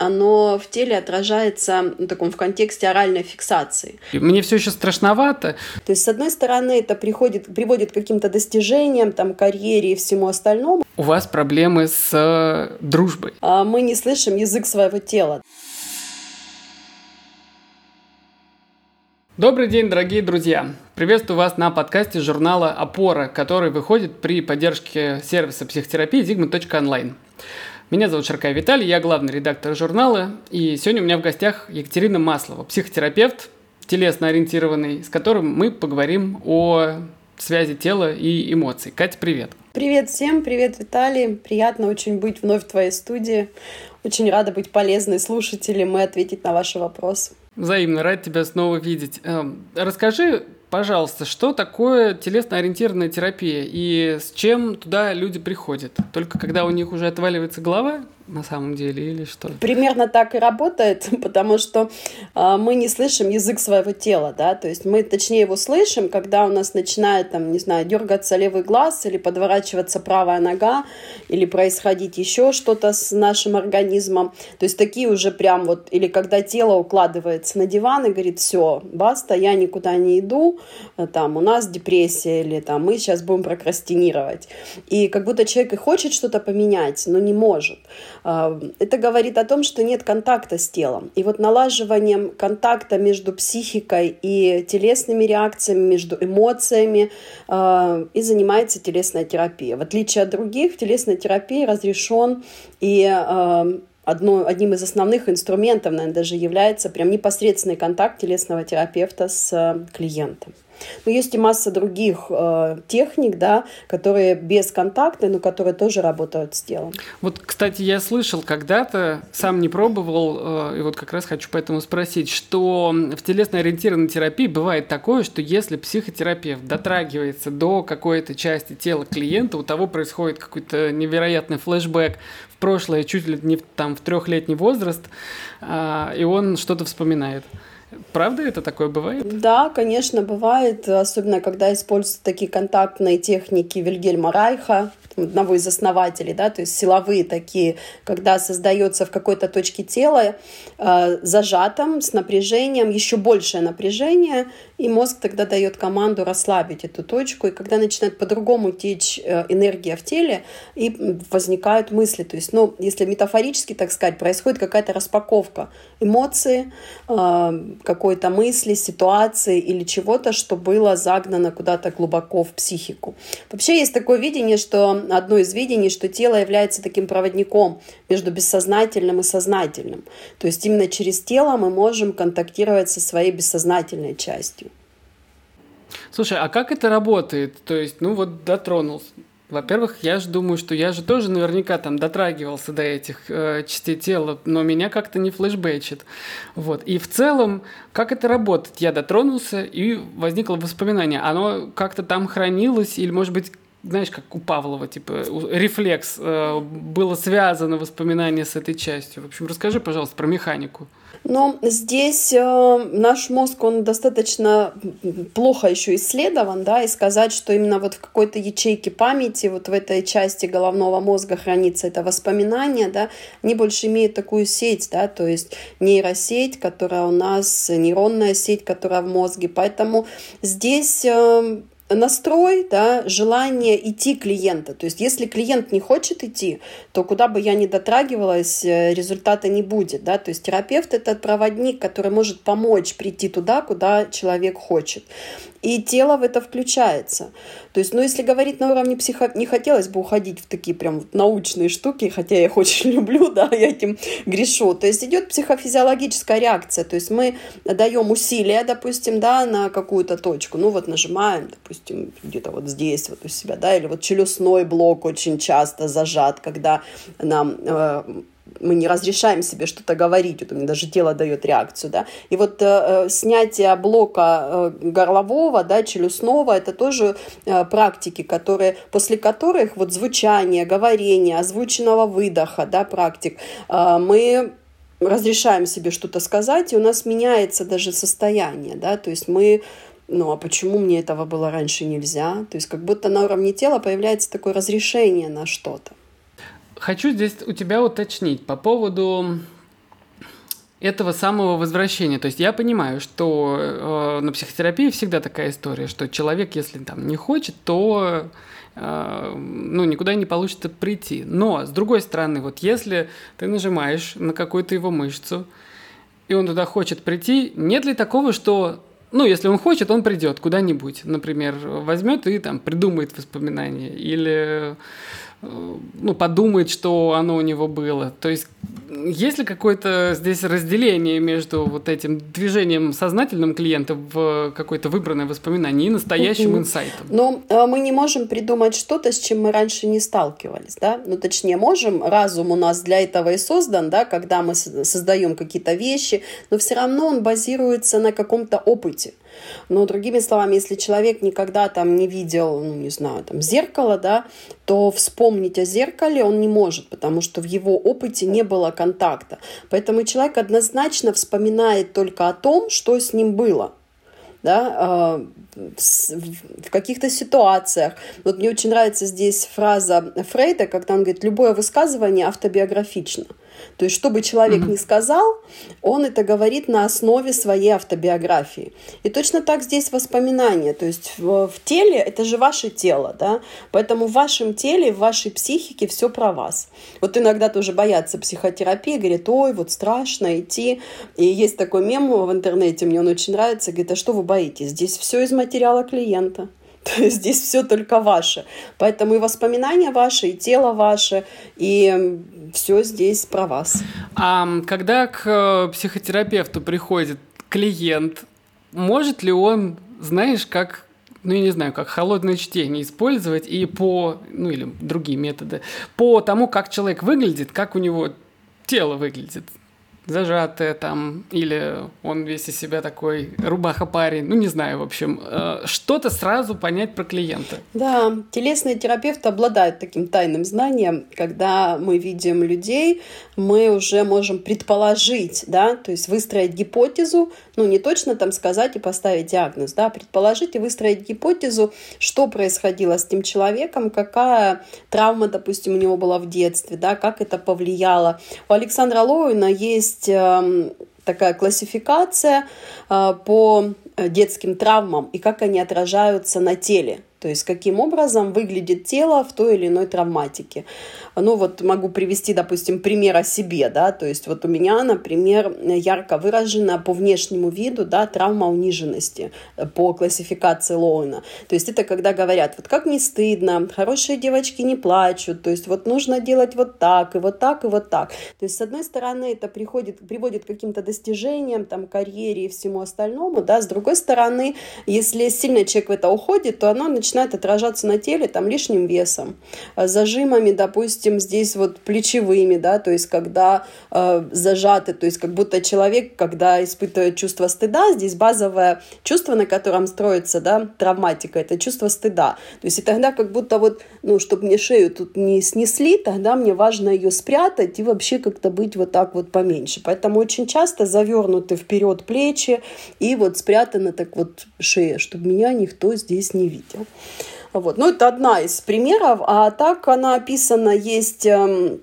оно в теле отражается в таком в контексте оральной фиксации. Мне все еще страшновато. То есть, с одной стороны, это приходит, приводит к каким-то достижениям, там, карьере и всему остальному. У вас проблемы с э, дружбой. А мы не слышим язык своего тела. Добрый день, дорогие друзья! Приветствую вас на подкасте журнала «Опора», который выходит при поддержке сервиса психотерапии zigma.online. Меня зовут Шаркай Виталий, я главный редактор журнала, и сегодня у меня в гостях Екатерина Маслова, психотерапевт, телесно ориентированный, с которым мы поговорим о связи тела и эмоций. Катя, привет! Привет всем, привет, Виталий. Приятно очень быть вновь в твоей студии. Очень рада быть полезной слушателям и ответить на ваши вопросы. Взаимно, рад тебя снова видеть. Эм, расскажи, пожалуйста, что такое телесно-ориентированная терапия и с чем туда люди приходят? Только когда у них уже отваливается голова на самом деле или что? Примерно так и работает, потому что э, мы не слышим язык своего тела, да, то есть мы точнее его слышим, когда у нас начинает там, не знаю, дергаться левый глаз или подворачиваться правая нога или происходить еще что-то с нашим организмом, то есть такие уже прям вот, или когда тело укладывается на диван и говорит, все, баста, я никуда не иду, э, там у нас депрессия или там мы сейчас будем прокрастинировать, и как будто человек и хочет что-то поменять, но не может. Это говорит о том, что нет контакта с телом. И вот налаживанием контакта между психикой и телесными реакциями, между эмоциями а, и занимается телесная терапия. В отличие от других, в телесной терапии разрешен и одно, одним из основных инструментов, наверное, даже является прям непосредственный контакт телесного терапевта с а, клиентом. Но есть и масса других э, техник, да, которые без контакта, но которые тоже работают с телом. Вот, кстати, я слышал когда-то, сам не пробовал, э, и вот как раз хочу поэтому спросить, что в телесно-ориентированной терапии бывает такое, что если психотерапевт дотрагивается до какой-то части тела клиента, у того происходит какой-то невероятный флешбэк прошлое, чуть ли не там, в трехлетний возраст, э, и он что-то вспоминает. Правда это такое бывает? Да, конечно, бывает, особенно когда используются такие контактные техники Вильгельма Райха, одного из основателей, да, то есть силовые такие, когда создается в какой-то точке тела э, зажатом, с напряжением, еще большее напряжение, и мозг тогда дает команду расслабить эту точку, и когда начинает по-другому течь э, энергия в теле, и возникают мысли, то есть, ну, если метафорически, так сказать, происходит какая-то распаковка эмоций, э, какой-то мысли, ситуации или чего-то, что было загнано куда-то глубоко в психику. Вообще есть такое видение, что одно из видений, что тело является таким проводником между бессознательным и сознательным. То есть именно через тело мы можем контактировать со своей бессознательной частью. Слушай, а как это работает? То есть, ну вот дотронулся, во-первых, я же думаю, что я же тоже наверняка там дотрагивался до этих э, частей тела, но меня как-то не флешбэчит. Вот. И в целом, как это работает? Я дотронулся, и возникло воспоминание. Оно как-то там хранилось, или, может быть, знаешь, как у Павлова, типа, рефлекс, э, было связано воспоминание с этой частью. В общем, расскажи, пожалуйста, про механику. Но здесь э, наш мозг, он достаточно плохо еще исследован, да, и сказать, что именно вот в какой-то ячейке памяти, вот в этой части головного мозга хранится это воспоминание, да, они больше имеют такую сеть, да, то есть нейросеть, которая у нас, нейронная сеть, которая в мозге, поэтому здесь э, настрой, да, желание идти клиента. То есть, если клиент не хочет идти, то куда бы я ни дотрагивалась, э, результата не будет. Да? То есть, терапевт – это проводник, который может помочь прийти туда, куда человек хочет и тело в это включается. То есть, ну, если говорить на уровне психо... Не хотелось бы уходить в такие прям научные штуки, хотя я их очень люблю, да, я этим грешу. То есть идет психофизиологическая реакция. То есть мы даем усилия, допустим, да, на какую-то точку. Ну, вот нажимаем, допустим, где-то вот здесь вот у себя, да, или вот челюстной блок очень часто зажат, когда нам э, мы не разрешаем себе что-то говорить, вот у меня даже тело дает реакцию, да, и вот э, э, снятие блока э, горлового, да, челюстного, это тоже э, практики, которые, после которых вот звучание, говорение, озвученного выдоха, да, практик, э, мы разрешаем себе что-то сказать, и у нас меняется даже состояние, да, то есть мы ну а почему мне этого было раньше нельзя? То есть как будто на уровне тела появляется такое разрешение на что-то. Хочу здесь у тебя уточнить по поводу этого самого возвращения. То есть я понимаю, что э, на психотерапии всегда такая история, что человек, если там не хочет, то э, ну, никуда не получится прийти. Но, с другой стороны, вот если ты нажимаешь на какую-то его мышцу, и он туда хочет прийти, нет ли такого, что ну, если он хочет, он придет куда-нибудь. Например, возьмет и там придумает воспоминания. Или ну, подумает, что оно у него было. То есть есть ли какое-то здесь разделение между вот этим движением сознательным клиента в какое-то выбранное воспоминание и настоящим инсайтом? Ну, э, мы не можем придумать что-то, с чем мы раньше не сталкивались, да? Ну, точнее, можем, разум у нас для этого и создан, да, когда мы создаем какие-то вещи, но все равно он базируется на каком-то опыте. Но другими словами, если человек никогда там не видел, ну, не знаю, там зеркало, да, то вспомнить о зеркале он не может, потому что в его опыте не было контакта. Поэтому человек однозначно вспоминает только о том, что с ним было да, а, в каких-то ситуациях. Вот мне очень нравится здесь фраза Фрейда, когда он говорит, любое высказывание автобиографично. То есть, что бы человек mm-hmm. ни сказал, он это говорит на основе своей автобиографии. И точно так здесь воспоминания. То есть, в, в теле это же ваше тело, да? Поэтому в вашем теле, в вашей психике все про вас. Вот иногда тоже боятся психотерапии, говорят, ой, вот страшно идти. И есть такой мем в интернете, мне он очень нравится, говорит, а что вы боитесь? Здесь все из материала клиента. То здесь все только ваше. Поэтому и воспоминания ваши, и тело ваше, и все здесь про вас. А когда к э, психотерапевту приходит клиент, может ли он, знаешь, как ну, я не знаю, как холодное чтение использовать и по, ну, или другие методы, по тому, как человек выглядит, как у него тело выглядит зажатое там, или он весь из себя такой рубаха-парень, ну не знаю, в общем, э, что-то сразу понять про клиента. Да, телесные терапевты обладают таким тайным знанием, когда мы видим людей, мы уже можем предположить, да, то есть выстроить гипотезу, ну не точно там сказать и поставить диагноз, да, предположить и выстроить гипотезу, что происходило с тем человеком, какая травма, допустим, у него была в детстве, да, как это повлияло. У Александра Лоуина есть есть эм, такая классификация э, по детским травмам и как они отражаются на теле. То есть каким образом выглядит тело в той или иной травматике. Ну вот могу привести, допустим, пример о себе, да, то есть вот у меня, например, ярко выражена по внешнему виду, да, травма униженности по классификации Лоуна. То есть это когда говорят, вот как не стыдно, хорошие девочки не плачут, то есть вот нужно делать вот так, и вот так, и вот так. То есть с одной стороны это приходит, приводит к каким-то достижениям, там, карьере и всему остальному, да, с другой стороны, если сильно человек в это уходит, то оно начинает начинает отражаться на теле там лишним весом, э, зажимами, допустим, здесь вот плечевыми, да, то есть когда э, зажаты, то есть как будто человек, когда испытывает чувство стыда, здесь базовое чувство, на котором строится, да, травматика, это чувство стыда. То есть и тогда как будто вот, ну, чтобы мне шею тут не снесли, тогда мне важно ее спрятать и вообще как-то быть вот так вот поменьше. Поэтому очень часто завернуты вперед плечи и вот спрятаны так вот шея, чтобы меня никто здесь не видел. Вот. Ну, это одна из примеров, а так она описана, есть эм,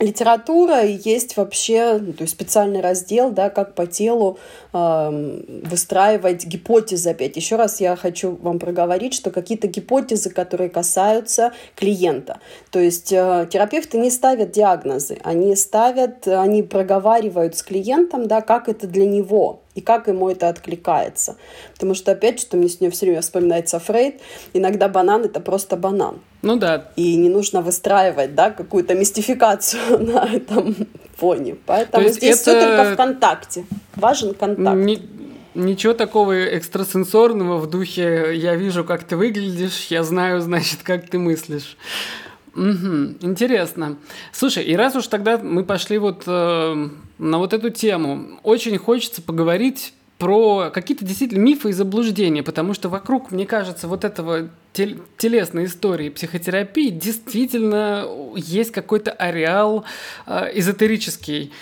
литература, и есть вообще ну, то есть специальный раздел, да, как по телу э, выстраивать гипотезы опять. Еще раз я хочу вам проговорить, что какие-то гипотезы, которые касаются клиента. То есть э, терапевты не ставят диагнозы, они ставят, они проговаривают с клиентом, да, как это для него и как ему это откликается. Потому что, опять, что мне с нее все время вспоминается Фрейд, иногда банан — это просто банан. Ну да. И не нужно выстраивать, да, какую-то мистификацию на этом фоне. Поэтому здесь это... все только в контакте. Важен контакт. Не... Ничего такого экстрасенсорного в духе «я вижу, как ты выглядишь, я знаю, значит, как ты мыслишь». Угу, интересно. Слушай, и раз уж тогда мы пошли вот э, на вот эту тему, очень хочется поговорить про какие-то действительно мифы и заблуждения, потому что вокруг, мне кажется, вот этого тел- телесной истории психотерапии действительно есть какой-то ареал э, эзотерический.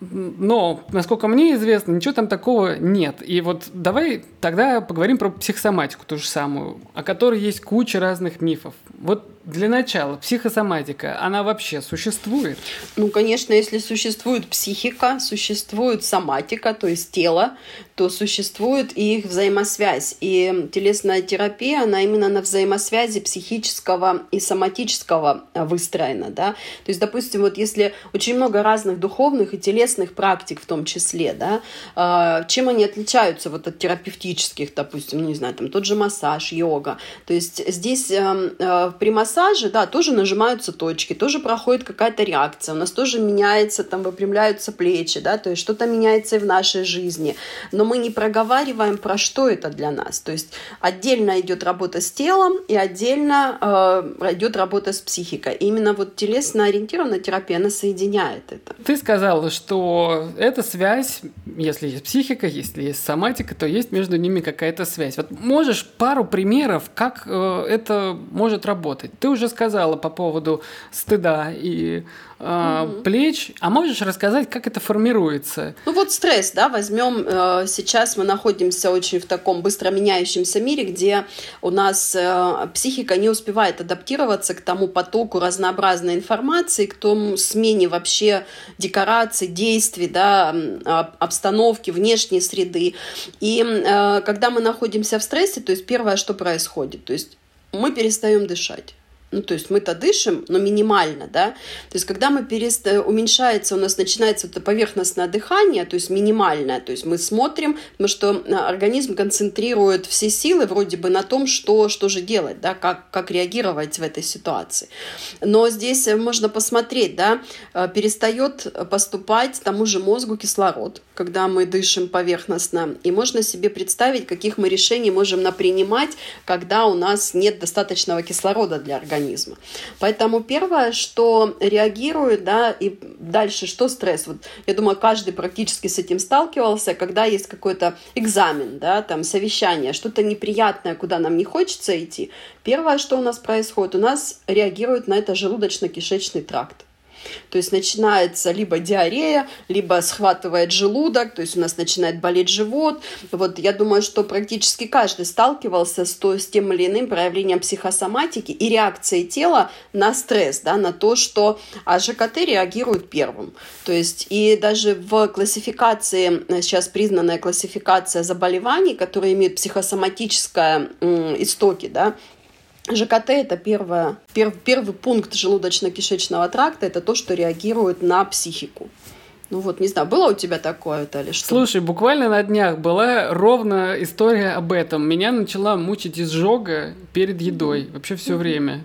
Но, насколько мне известно, ничего там такого нет. И вот давай тогда поговорим про психосоматику ту же самую, о которой есть куча разных мифов. Вот для начала, психосоматика, она вообще существует? Ну, конечно, если существует психика, существует соматика, то есть тело, то существует и их взаимосвязь. И телесная терапия, она именно на взаимосвязи психического и соматического а, выстроена. Да? То есть, допустим, вот если очень много разных духовных и телесных практик в том числе, да, а, чем они отличаются вот от терапевтических, допустим, ну, не знаю, там тот же массаж, йога. То есть здесь э, при массаже, да, тоже нажимаются точки, тоже проходит какая-то реакция, у нас тоже меняется, там выпрямляются плечи, да, то есть что-то меняется и в нашей жизни. Но мы не проговариваем, про что это для нас. То есть отдельно идет работа с телом и отдельно э, идет работа с психикой. И именно вот телесно-ориентированная терапия, она соединяет это. Ты сказала, что эта связь, если есть психика, если есть соматика, то есть между ними какая-то связь. Вот можешь пару примеров, как э, это может работать? Ты уже сказала по поводу стыда и угу. плеч. А можешь рассказать, как это формируется? Ну вот стресс, да, возьмем. Э, сейчас мы находимся очень в таком быстро меняющемся мире, где у нас э, психика не успевает адаптироваться к тому потоку разнообразной информации, к тому смене вообще декораций, действий, да, обстановки, внешней среды. И когда мы находимся в стрессе, то есть первое, что происходит, то есть мы перестаем дышать. Ну, то есть мы-то дышим, но минимально, да. То есть когда мы перест... уменьшается, у нас начинается это поверхностное дыхание, то есть минимальное, то есть мы смотрим, потому что а, организм концентрирует все силы вроде бы на том, что, что же делать, да, как, как реагировать в этой ситуации. Но здесь можно посмотреть, да, перестает поступать тому же мозгу кислород, когда мы дышим поверхностно, и можно себе представить, каких мы решений можем напринимать, когда у нас нет достаточного кислорода для организма организма. Поэтому первое, что реагирует, да, и дальше что стресс. Вот, я думаю, каждый практически с этим сталкивался, когда есть какой-то экзамен, да, там совещание, что-то неприятное, куда нам не хочется идти. Первое, что у нас происходит, у нас реагирует на это желудочно-кишечный тракт. То есть начинается либо диарея, либо схватывает желудок, то есть у нас начинает болеть живот. Вот я думаю, что практически каждый сталкивался с, то, с тем или иным проявлением психосоматики и реакцией тела на стресс, да, на то, что а ЖКТ реагирует первым. То есть и даже в классификации, сейчас признанная классификация заболеваний, которые имеют психосоматическое истоки, да, ЖКТ – это первое, пер, первый пункт желудочно-кишечного тракта, это то, что реагирует на психику. Ну вот, не знаю, было у тебя такое, или что? Слушай, буквально на днях была ровно история об этом. Меня начала мучить изжога перед едой, вообще все время.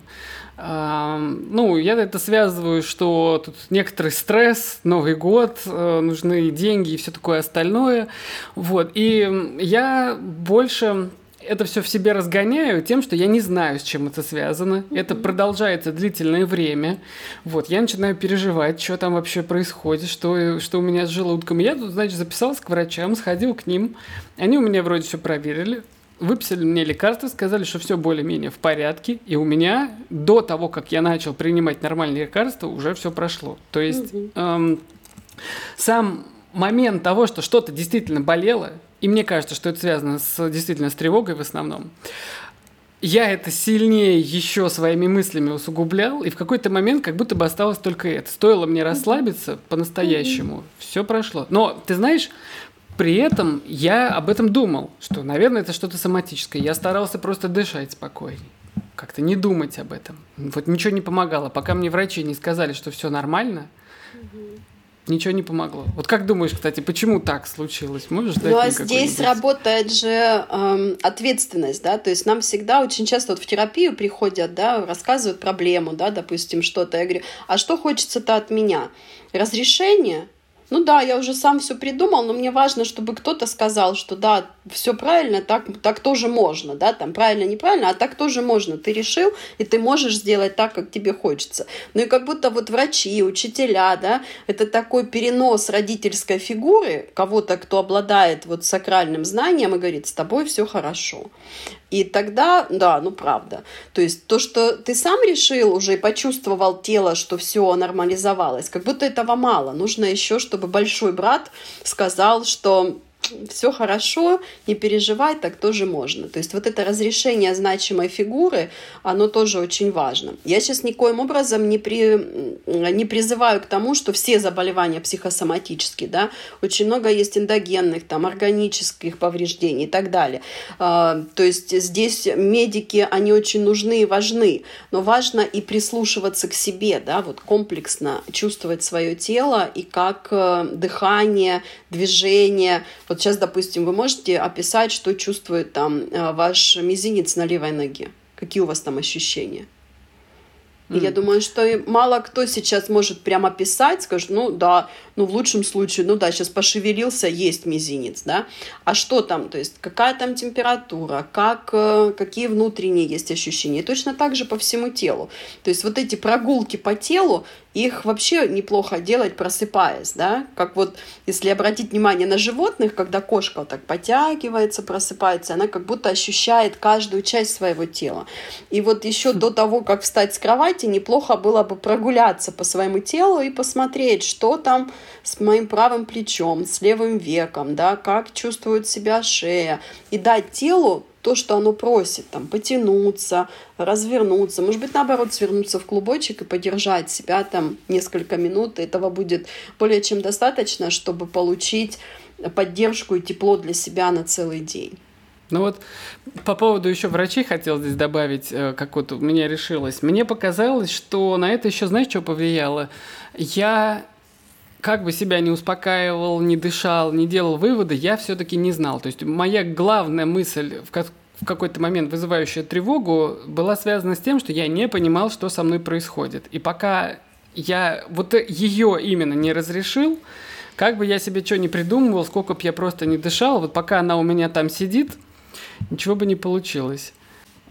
А, ну, я это связываю, что тут некоторый стресс, Новый год, э, нужны деньги и все такое остальное. Вот, и я больше это все в себе разгоняю тем, что я не знаю, с чем это связано. Mm-hmm. Это продолжается длительное время. Вот, я начинаю переживать, что там вообще происходит, что, что у меня с желудком. Я тут, значит, записался к врачам, сходил к ним. Они у меня вроде все проверили. Выписали мне лекарства, сказали, что все более-менее в порядке, и у меня до того, как я начал принимать нормальные лекарства, уже все прошло. То есть mm-hmm. эм, сам момент того, что что-то действительно болело, и мне кажется, что это связано с, действительно с тревогой в основном, я это сильнее еще своими мыслями усугублял, и в какой-то момент как будто бы осталось только это. Стоило мне расслабиться по-настоящему, все прошло. Но, ты знаешь, при этом я об этом думал, что, наверное, это что-то соматическое. Я старался просто дышать спокойнее как-то не думать об этом. Вот ничего не помогало. Пока мне врачи не сказали, что все нормально, Ничего не помогло. Вот как думаешь, кстати, почему так случилось? Можешь дать Ну а здесь работает же эм, ответственность, да, то есть нам всегда очень часто вот в терапию приходят, да, рассказывают проблему, да, допустим, что-то. Я говорю, а что хочется-то от меня? Разрешение? Ну да, я уже сам все придумал, но мне важно, чтобы кто-то сказал, что да, все правильно, так, так тоже можно, да, там правильно, неправильно, а так тоже можно. Ты решил, и ты можешь сделать так, как тебе хочется. Ну и как будто вот врачи, учителя, да, это такой перенос родительской фигуры, кого-то, кто обладает вот сакральным знанием и говорит, с тобой все хорошо. И тогда, да, ну правда. То есть то, что ты сам решил уже и почувствовал тело, что все нормализовалось, как будто этого мало. Нужно еще, чтобы большой брат сказал, что все хорошо, не переживай, так тоже можно. То есть вот это разрешение значимой фигуры, оно тоже очень важно. Я сейчас никоим образом не, при, не призываю к тому, что все заболевания психосоматические, да, очень много есть эндогенных, там, органических повреждений и так далее. А, то есть здесь медики, они очень нужны и важны, но важно и прислушиваться к себе, да, вот комплексно чувствовать свое тело и как э, дыхание, движение, вот сейчас, допустим, вы можете описать, что чувствует там э, ваш мизинец на левой ноге. Какие у вас там ощущения? И я думаю, что мало кто сейчас может прямо описать, скажет, ну да, ну в лучшем случае, ну да, сейчас пошевелился, есть мизинец, да. А что там, то есть какая там температура, как, э, какие внутренние есть ощущения. И точно так же по всему телу. То есть вот эти прогулки по телу, их вообще неплохо делать, просыпаясь, да, как вот, если обратить внимание на животных, когда кошка вот так потягивается, просыпается, она как будто ощущает каждую часть своего тела. И вот еще до того, как встать с кровати, неплохо было бы прогуляться по своему телу и посмотреть, что там с моим правым плечом, с левым веком, да, как чувствует себя шея, и дать телу то, что оно просит, там, потянуться, развернуться, может быть, наоборот, свернуться в клубочек и подержать себя там несколько минут. Этого будет более чем достаточно, чтобы получить поддержку и тепло для себя на целый день. Ну вот по поводу еще врачей хотел здесь добавить, э, как вот у меня решилось. Мне показалось, что на это еще, знаешь, что повлияло? Я как бы себя не успокаивал, не дышал, не делал выводы, я все-таки не знал. То есть моя главная мысль, в, в какой-то момент вызывающая тревогу, была связана с тем, что я не понимал, что со мной происходит. И пока я вот ее именно не разрешил, как бы я себе что не придумывал, сколько бы я просто не дышал, вот пока она у меня там сидит, ничего бы не получилось.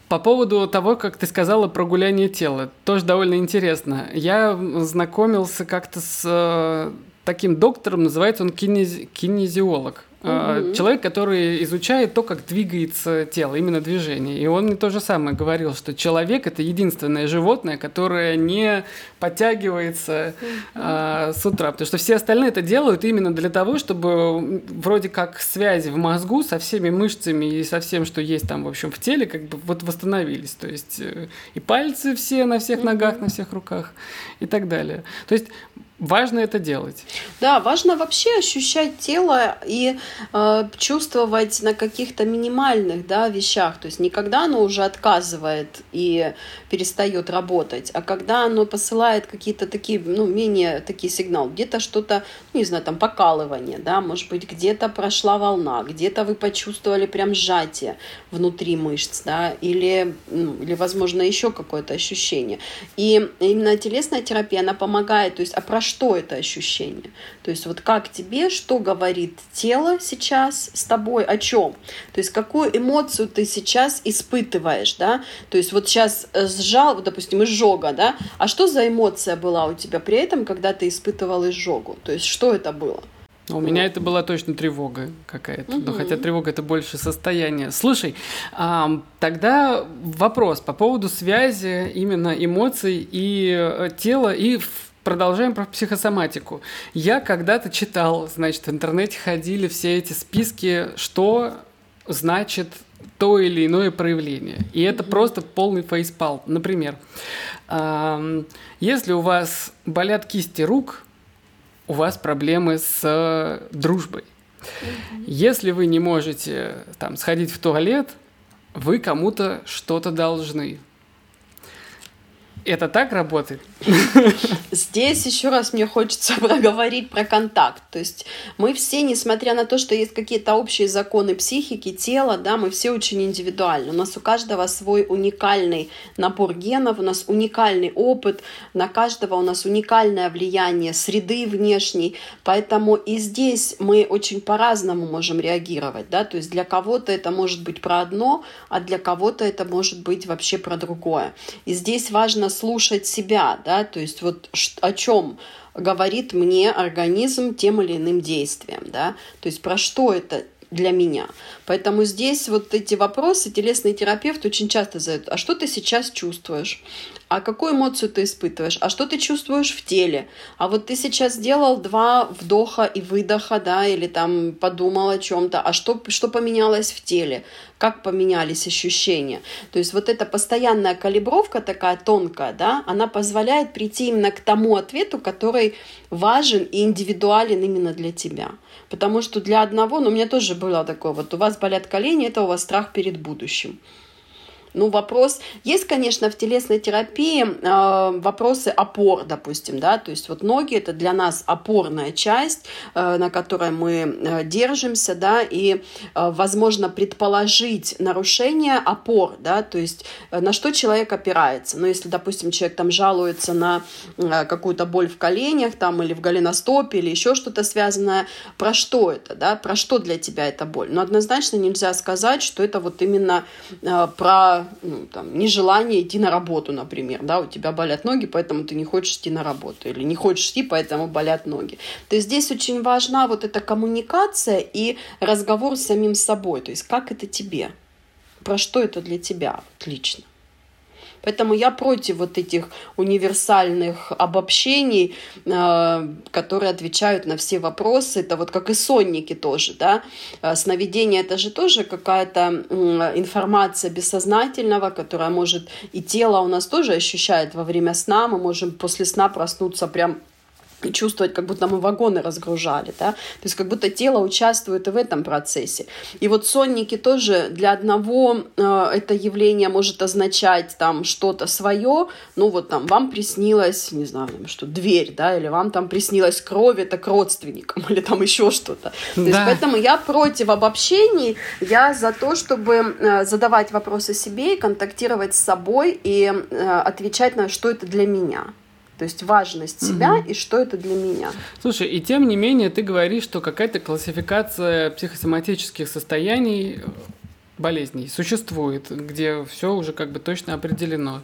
По поводу того, как ты сказала про гуляние тела, тоже довольно интересно. Я знакомился как-то с э, таким доктором, называется он кинези кинезиолог. Угу. Человек, который изучает то, как двигается тело, именно движение. И он мне то же самое говорил, что человек это единственное животное, которое не подтягивается угу. а, с утра. Потому что все остальные это делают именно для того, чтобы вроде как связи в мозгу со всеми мышцами и со всем, что есть там, в общем, в теле, как бы вот восстановились. То есть э, и пальцы все на всех ногах, на всех руках и так далее. То есть важно это делать. Да, важно вообще ощущать тело и э, чувствовать на каких-то минимальных да, вещах. То есть не когда оно уже отказывает и перестает работать, а когда оно посылает какие-то такие, ну, менее такие сигналы. Где-то что-то, ну, не знаю, там покалывание, да, может быть, где-то прошла волна, где-то вы почувствовали прям сжатие внутри мышц, да, или, ну, или возможно, еще какое-то ощущение. И именно телесная терапия, она помогает, то есть, а про что это ощущение? То есть вот как тебе, что говорит тело сейчас с тобой, о чем? То есть какую эмоцию ты сейчас испытываешь, да? То есть вот сейчас э, сжал, допустим, изжога, да? А что за эмоция была у тебя при этом, когда ты испытывал изжогу? То есть что это было? У меня это была точно тревога какая-то. Угу. Но хотя тревога это больше состояние. Слушай, а, тогда вопрос по поводу связи именно эмоций и э, тела и продолжаем про психосоматику. Я когда-то читал, значит, в интернете ходили все эти списки, что значит то или иное проявление. И это просто полный фейспал. Например, если у вас болят кисти рук, у вас проблемы с дружбой. Mm-hmm. Если вы не можете там сходить в туалет, вы кому-то что-то должны. Это так работает? Здесь еще раз мне хочется проговорить про контакт. То есть мы все, несмотря на то, что есть какие-то общие законы психики, тела, да, мы все очень индивидуальны. У нас у каждого свой уникальный набор генов, у нас уникальный опыт, на каждого у нас уникальное влияние среды внешней. Поэтому и здесь мы очень по-разному можем реагировать. Да? То есть для кого-то это может быть про одно, а для кого-то это может быть вообще про другое. И здесь важно слушать себя, да, то есть вот о чем говорит мне организм тем или иным действием, да, то есть про что это для меня. Поэтому здесь вот эти вопросы телесный терапевт очень часто задает. А что ты сейчас чувствуешь? а какую эмоцию ты испытываешь, а что ты чувствуешь в теле, а вот ты сейчас сделал два вдоха и выдоха, да, или там подумал о чем-то, а что, что поменялось в теле, как поменялись ощущения. То есть вот эта постоянная калибровка такая тонкая, да, она позволяет прийти именно к тому ответу, который важен и индивидуален именно для тебя. Потому что для одного, ну, у меня тоже было такое, вот у вас болят колени, это у вас страх перед будущим. Ну, вопрос... Есть, конечно, в телесной терапии э, вопросы опор, допустим, да, то есть вот ноги – это для нас опорная часть, э, на которой мы э, держимся, да, и, э, возможно, предположить нарушение опор, да, то есть э, на что человек опирается. Ну, если, допустим, человек там жалуется на э, какую-то боль в коленях там или в голеностопе или еще что-то связанное, про что это, да, про что для тебя эта боль? Но однозначно нельзя сказать, что это вот именно э, ну, там, нежелание идти на работу, например, да, у тебя болят ноги, поэтому ты не хочешь идти на работу, или не хочешь идти, поэтому болят ноги. То есть здесь очень важна вот эта коммуникация и разговор с самим собой, то есть как это тебе, про что это для тебя лично. Поэтому я против вот этих универсальных обобщений, э, которые отвечают на все вопросы. Это вот как и сонники тоже, да. Э, сновидение это же тоже какая-то информация бессознательного, которая может и тело у нас тоже ощущает во время сна. Мы можем после сна проснуться прям чувствовать, как будто мы вагоны разгружали, да, то есть как будто тело участвует и в этом процессе. И вот сонники тоже для одного э, это явление может означать там что-то свое, ну вот там вам приснилось, не знаю, что дверь, да, или вам там приснилась кровь, это к родственникам, или там еще что-то. То да. есть поэтому я против обобщений, я за то, чтобы э, задавать вопросы себе, контактировать с собой и э, отвечать на что это для меня. То есть важность себя угу. и что это для меня. Слушай, и тем не менее ты говоришь, что какая-то классификация психосоматических состояний э, болезней существует, где все уже как бы точно определено.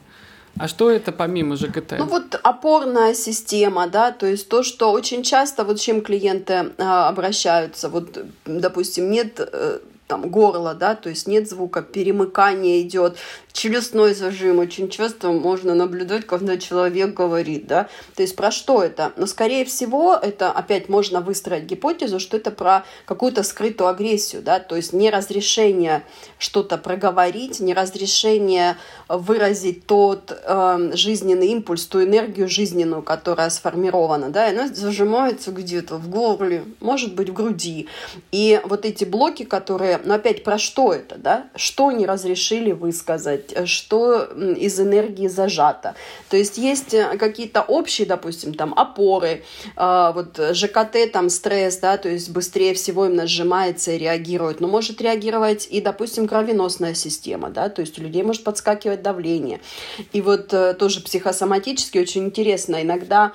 А что это помимо ЖКТ? Ну вот опорная система, да, то есть то, что очень часто вот чем клиенты э, обращаются, вот, допустим, нет э, там горло, да, то есть нет звука, перемыкание идет, челюстной зажим очень часто можно наблюдать, когда человек говорит, да, то есть про что это? Но, скорее всего, это опять можно выстроить гипотезу, что это про какую-то скрытую агрессию, да, то есть неразрешение что-то проговорить, неразрешение выразить тот э, жизненный импульс, ту энергию жизненную, которая сформирована, да, и она зажимается где-то в горле, может быть, в груди. И вот эти блоки, которые, ну, опять про что это, да, что не разрешили высказать, э, что из энергии зажато. То есть есть э, какие-то общие, допустим, там опоры, э, вот ЖКТ, там стресс, да, то есть быстрее всего именно сжимается и реагирует, но может реагировать и, допустим, кровеносная система, да, то есть у людей может подскакивать давление. И вот тоже психосоматически очень интересно, иногда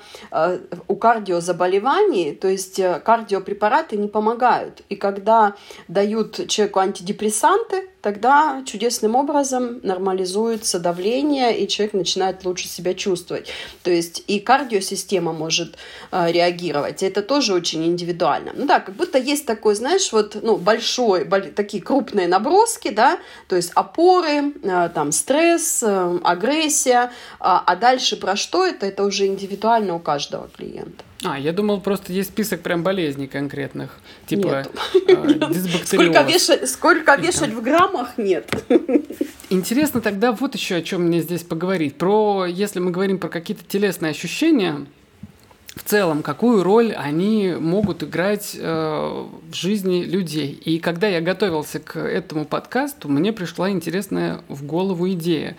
у кардиозаболеваний, то есть кардиопрепараты не помогают. И когда дают человеку антидепрессанты, тогда чудесным образом нормализуется давление, и человек начинает лучше себя чувствовать. То есть и кардиосистема может э, реагировать. Это тоже очень индивидуально. Ну да, как будто есть такой, знаешь, вот ну, большой, боль, такие крупные наброски, да, то есть опоры, э, там стресс, э, агрессия, а, а дальше про что это, это уже индивидуально у каждого клиента. А, я думал, просто есть список прям болезней конкретных. Типа э, Сколько вешать, сколько вешать в граммах, нет. Интересно тогда вот еще о чем мне здесь поговорить. Про, если мы говорим про какие-то телесные ощущения, в целом, какую роль они могут играть э, в жизни людей. И когда я готовился к этому подкасту, мне пришла интересная в голову идея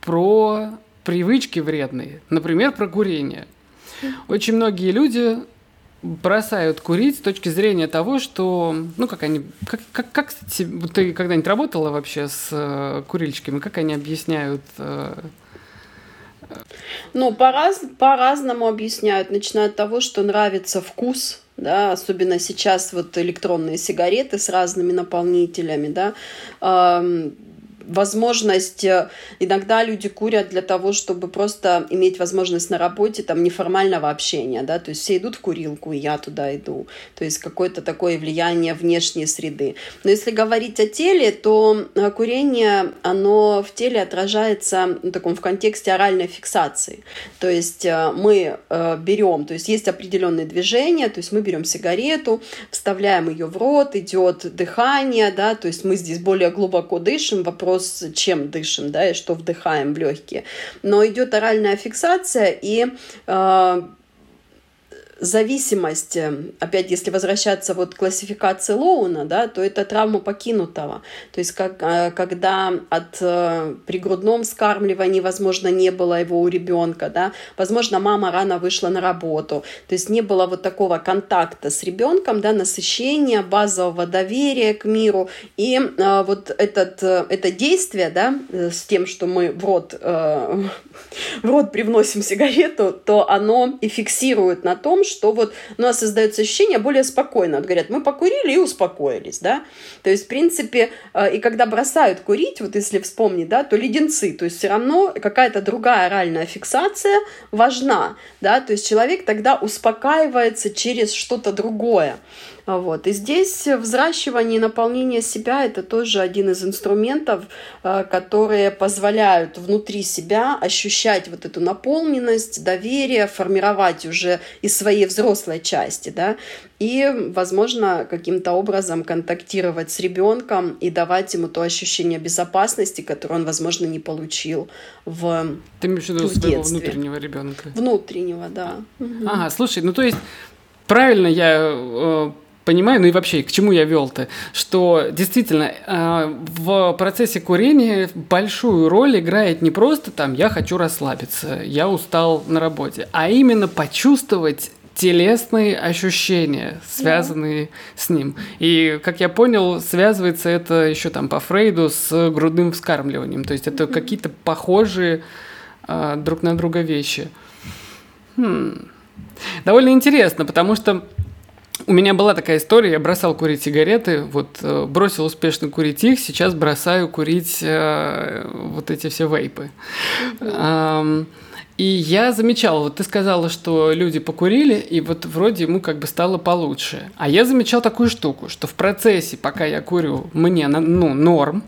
про привычки вредные, например, про курение. Очень многие люди бросают курить с точки зрения того, что, ну, как они, как, как, как ты когда-нибудь работала вообще с э, курильщиками, как они объясняют э, ну, по-раз, по-разному объясняют. Начиная от того, что нравится вкус, да, особенно сейчас вот электронные сигареты с разными наполнителями, да, возможность, э, иногда люди курят для того, чтобы просто иметь возможность на работе там неформального общения, да, то есть все идут в курилку, и я туда иду, то есть какое-то такое влияние внешней среды. Но если говорить о теле, то э, курение, оно в теле отражается в таком в контексте оральной фиксации, то есть э, мы берем, то есть есть определенные движения, то есть мы берем сигарету, вставляем ее в рот, идет дыхание, да, то есть мы здесь более глубоко дышим, вопрос, чем дышим, да, и что вдыхаем в легкие. Но идет оральная фиксация, и э, зависимость, э, опять если возвращаться вот к классификации Лоуна, да, то это травма покинутого. То есть как, э, когда от э, при грудном скармливании, возможно, не было его у ребенка, да, возможно, мама рано вышла на работу, то есть не было вот такого контакта с ребенком, да, насыщения, базового доверия к миру, и э, вот этот, это действие, да, с тем, что мы в рот, э, в рот привносим сигарету, то оно и фиксирует на том, что вот у нас создается ощущение более спокойно. Вот говорят, мы покурили и успокоились, да. То есть, в принципе, э, и когда бросают курить, вот если вспомнить, да, то леденцы, то есть все равно какая-то другая оральная фиксация важна, да, то есть человек тогда успокаивается через что-то другое. Вот. И здесь взращивание и наполнение себя – это тоже один из инструментов, э, которые позволяют внутри себя ощущать вот эту наполненность, доверие, формировать уже из своей взрослой части, да, и, возможно, каким-то образом контактировать с ребенком и давать ему то ощущение безопасности, которое он, возможно, не получил в Ты имеешь в виду своего детстве. внутреннего ребенка? Внутреннего, да. Ага, слушай, ну то есть правильно я э, понимаю, ну и вообще, к чему я вел-то, что действительно э, в процессе курения большую роль играет не просто там «я хочу расслабиться», «я устал на работе», а именно почувствовать телесные ощущения, связанные yeah. с ним. И, как я понял, связывается это еще там по Фрейду с грудным вскармливанием. То есть это mm-hmm. какие-то похожие э, друг на друга вещи. Хм. Довольно интересно, потому что у меня была такая история, я бросал курить сигареты, вот э, бросил успешно курить их, сейчас бросаю курить э, вот эти все вейпы. Mm-hmm. И я замечал, вот ты сказала, что люди покурили, и вот вроде ему как бы стало получше. А я замечал такую штуку, что в процессе, пока я курю, мне ну, норм,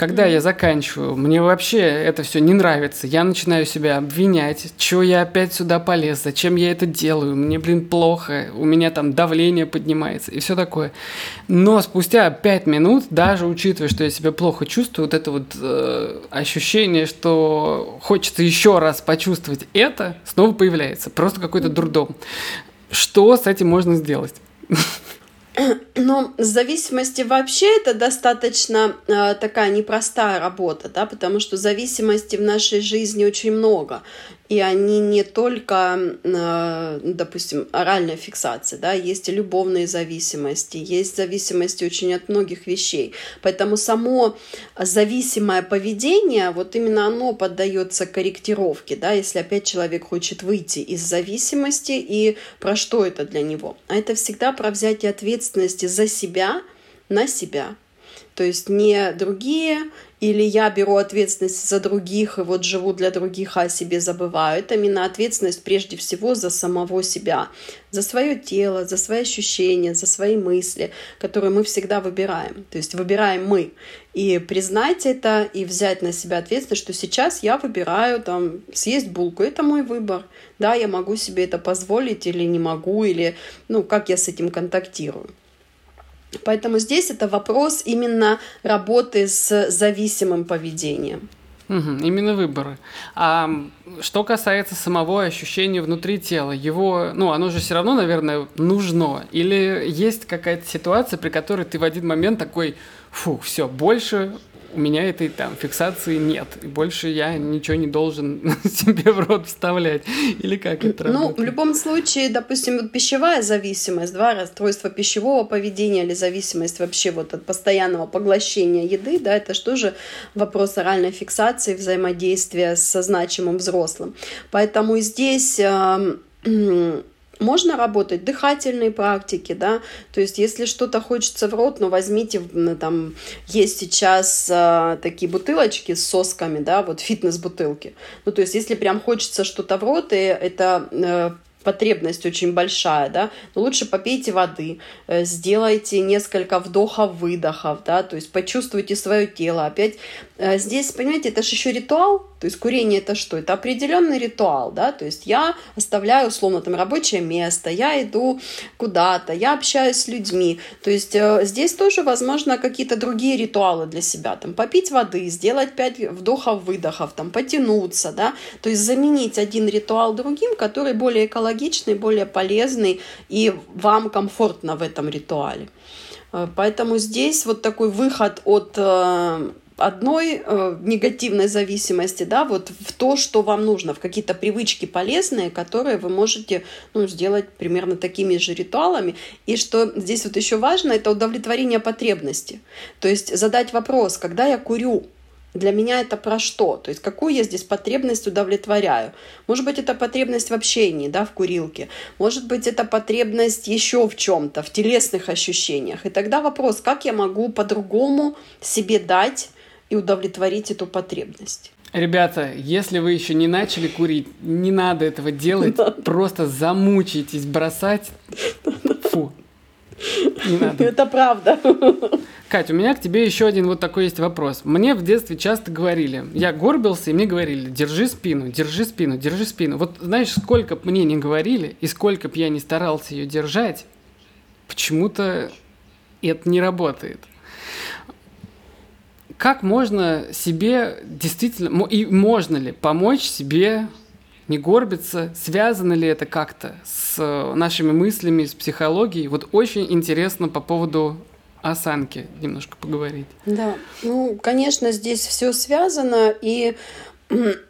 когда я заканчиваю, мне вообще это все не нравится. Я начинаю себя обвинять, что я опять сюда полез, зачем я это делаю, мне, блин, плохо, у меня там давление поднимается и все такое. Но спустя пять минут, даже учитывая, что я себя плохо чувствую, вот это вот э, ощущение, что хочется еще раз почувствовать это, снова появляется. Просто какой-то дурдом. Что с этим можно сделать? Но зависимости вообще это достаточно э, такая непростая работа, да, потому что зависимости в нашей жизни очень много и они не только, э, допустим, оральная фиксация, да, есть и любовные зависимости, есть зависимости очень от многих вещей. Поэтому само зависимое поведение, вот именно оно поддается корректировке, да, если опять человек хочет выйти из зависимости и про что это для него. А это всегда про взятие ответственности за себя на себя. То есть не другие, или я беру ответственность за других и вот живу для других, а о себе забываю. Это именно ответственность прежде всего за самого себя, за свое тело, за свои ощущения, за свои мысли, которые мы всегда выбираем. То есть выбираем мы. И признать это и взять на себя ответственность, что сейчас я выбираю там съесть булку. Это мой выбор. Да, я могу себе это позволить или не могу, или ну, как я с этим контактирую. Поэтому здесь это вопрос именно работы с зависимым поведением. Угу, именно выборы. А что касается самого ощущения внутри тела, его, ну, оно же все равно, наверное, нужно. Или есть какая-то ситуация, при которой ты в один момент такой, фу, все, больше у меня этой там фиксации нет, и больше я ничего не должен себе в рот вставлять. Или как это Ну, работает? в любом случае, допустим, вот пищевая зависимость, два расстройства пищевого поведения или зависимость вообще вот от постоянного поглощения еды, да, это что же вопрос оральной фиксации, взаимодействия со значимым взрослым. Поэтому здесь можно работать дыхательные практики, да, то есть если что-то хочется в рот, ну возьмите, там есть сейчас э, такие бутылочки с сосками, да, вот фитнес-бутылки. Ну то есть если прям хочется что-то в рот, и это э, потребность очень большая, да, но лучше попейте воды, э, сделайте несколько вдохов-выдохов, да, то есть почувствуйте свое тело. Опять э, здесь, понимаете, это же еще ритуал, то есть курение это что? Это определенный ритуал, да, то есть я оставляю условно там рабочее место, я иду куда-то, я общаюсь с людьми, то есть э, здесь тоже возможно какие-то другие ритуалы для себя, там попить воды, сделать пять вдохов-выдохов, там потянуться, да, то есть заменить один ритуал другим, который более экологичный, более полезный и вам комфортно в этом ритуале. Э, поэтому здесь вот такой выход от э, одной э, негативной зависимости, да, вот в то, что вам нужно, в какие-то привычки полезные, которые вы можете ну, сделать примерно такими же ритуалами. И что здесь вот еще важно, это удовлетворение потребности. То есть задать вопрос, когда я курю, для меня это про что? То есть какую я здесь потребность удовлетворяю? Может быть, это потребность в общении, да, в курилке. Может быть, это потребность еще в чем-то, в телесных ощущениях. И тогда вопрос, как я могу по-другому себе дать и удовлетворить эту потребность. Ребята, если вы еще не начали курить, не надо этого делать. Просто замучитесь бросать. Фу. Не надо. Это правда. Катя, у меня к тебе еще один вот такой есть вопрос. Мне в детстве часто говорили, я горбился, и мне говорили, держи спину, держи спину, держи спину. Вот знаешь, сколько бы мне не говорили, и сколько бы я не старался ее держать, почему-то это не работает как можно себе действительно, и можно ли помочь себе не горбиться, связано ли это как-то с э, нашими мыслями, с психологией? Вот очень интересно по поводу осанки немножко поговорить. Да, ну, конечно, здесь все связано, и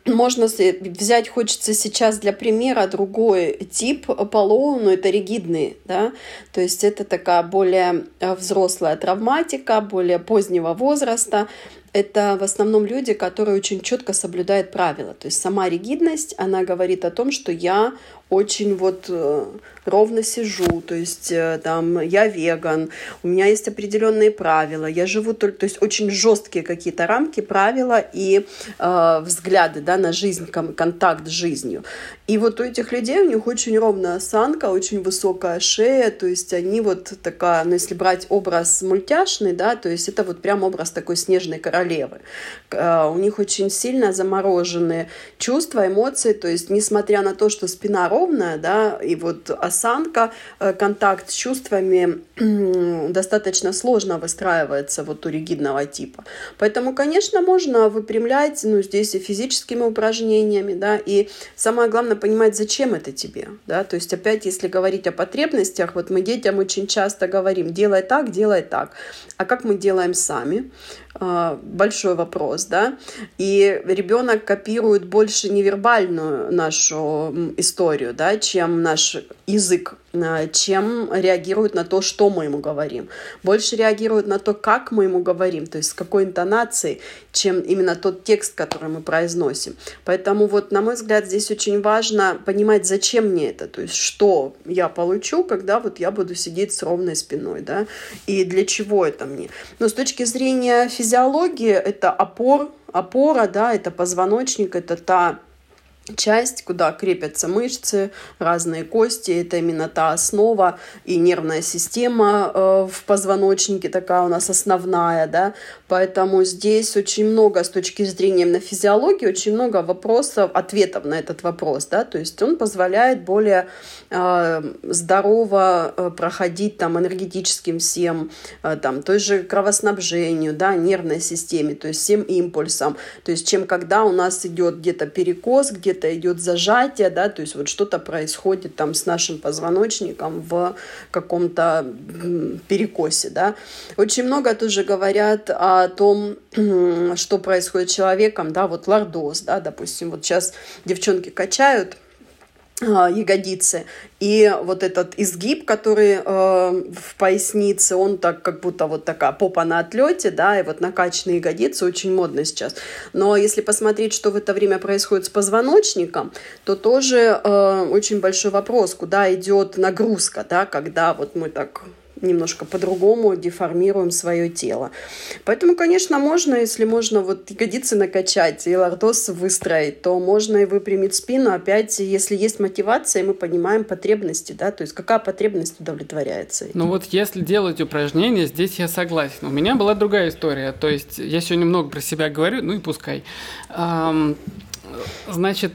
можно взять, хочется сейчас для примера другой тип полоу, но это ригидные, да, то есть это такая более э, взрослая травматика, более позднего возраста, это в основном люди, которые очень четко соблюдают правила. То есть сама ригидность, она говорит о том, что я очень вот э, ровно сижу, то есть э, там я веган, у меня есть определенные правила, я живу только, то есть очень жесткие какие-то рамки, правила и э, взгляды да, на жизнь, контакт с жизнью. И вот у этих людей у них очень ровная осанка, очень высокая шея, то есть они вот такая, ну если брать образ мультяшный, да, то есть это вот прям образ такой снежной королевы. Э, у них очень сильно замороженные чувства, эмоции, то есть несмотря на то, что спина ровная, ровная, да, и вот осанка, э, контакт с чувствами достаточно сложно выстраивается вот у ригидного типа. Поэтому, конечно, можно выпрямлять, ну, здесь и физическими упражнениями, да, и самое главное понимать, зачем это тебе, да, то есть опять, если говорить о потребностях, вот мы детям очень часто говорим, делай так, делай так, а как мы делаем сами? А, большой вопрос, да, и ребенок копирует больше невербальную нашу историю, да, чем наш язык Э, чем реагирует на то, что мы ему говорим. Больше реагирует на то, как мы ему говорим, то есть с какой интонацией, чем именно тот текст, который мы произносим. Поэтому вот, на мой взгляд, здесь очень важно понимать, зачем мне это, то есть что я получу, когда вот я буду сидеть с ровной спиной, да, и для чего это мне. Но с точки зрения физиологии это опор, опора, да, это позвоночник, это та часть, куда крепятся мышцы, разные кости. Это именно та основа и нервная система э, в позвоночнике такая у нас основная, да. Поэтому здесь очень много с точки зрения именно физиологии, очень много вопросов, ответов на этот вопрос, да. То есть он позволяет более э, здорово э, проходить там энергетическим всем, э, там той же кровоснабжению, да, нервной системе, то есть всем импульсам. То есть чем когда у нас идет где-то перекос, где где-то идет зажатие, да, то есть вот что-то происходит там с нашим позвоночником в каком-то перекосе, да. Очень много тоже говорят о том, что происходит с человеком, да, вот лордоз, да, допустим, вот сейчас девчонки качают а, ягодицы. И вот этот изгиб, который э, в пояснице, он так как будто вот такая попа на отлете, да, и вот накачанные ягодицы очень модно сейчас. Но если посмотреть, что в это время происходит с позвоночником, то тоже э, очень большой вопрос, куда идет нагрузка, да, когда вот мы так немножко по-другому деформируем свое тело. Поэтому, конечно, можно, если можно вот ягодицы накачать и лордоз выстроить, то можно и выпрямить спину. Опять, если есть мотивация, мы понимаем потребности, да, то есть какая потребность удовлетворяется. Ну вот если делать упражнения, здесь я согласен. У меня была другая история, то есть я сегодня много про себя говорю, ну и пускай. Значит,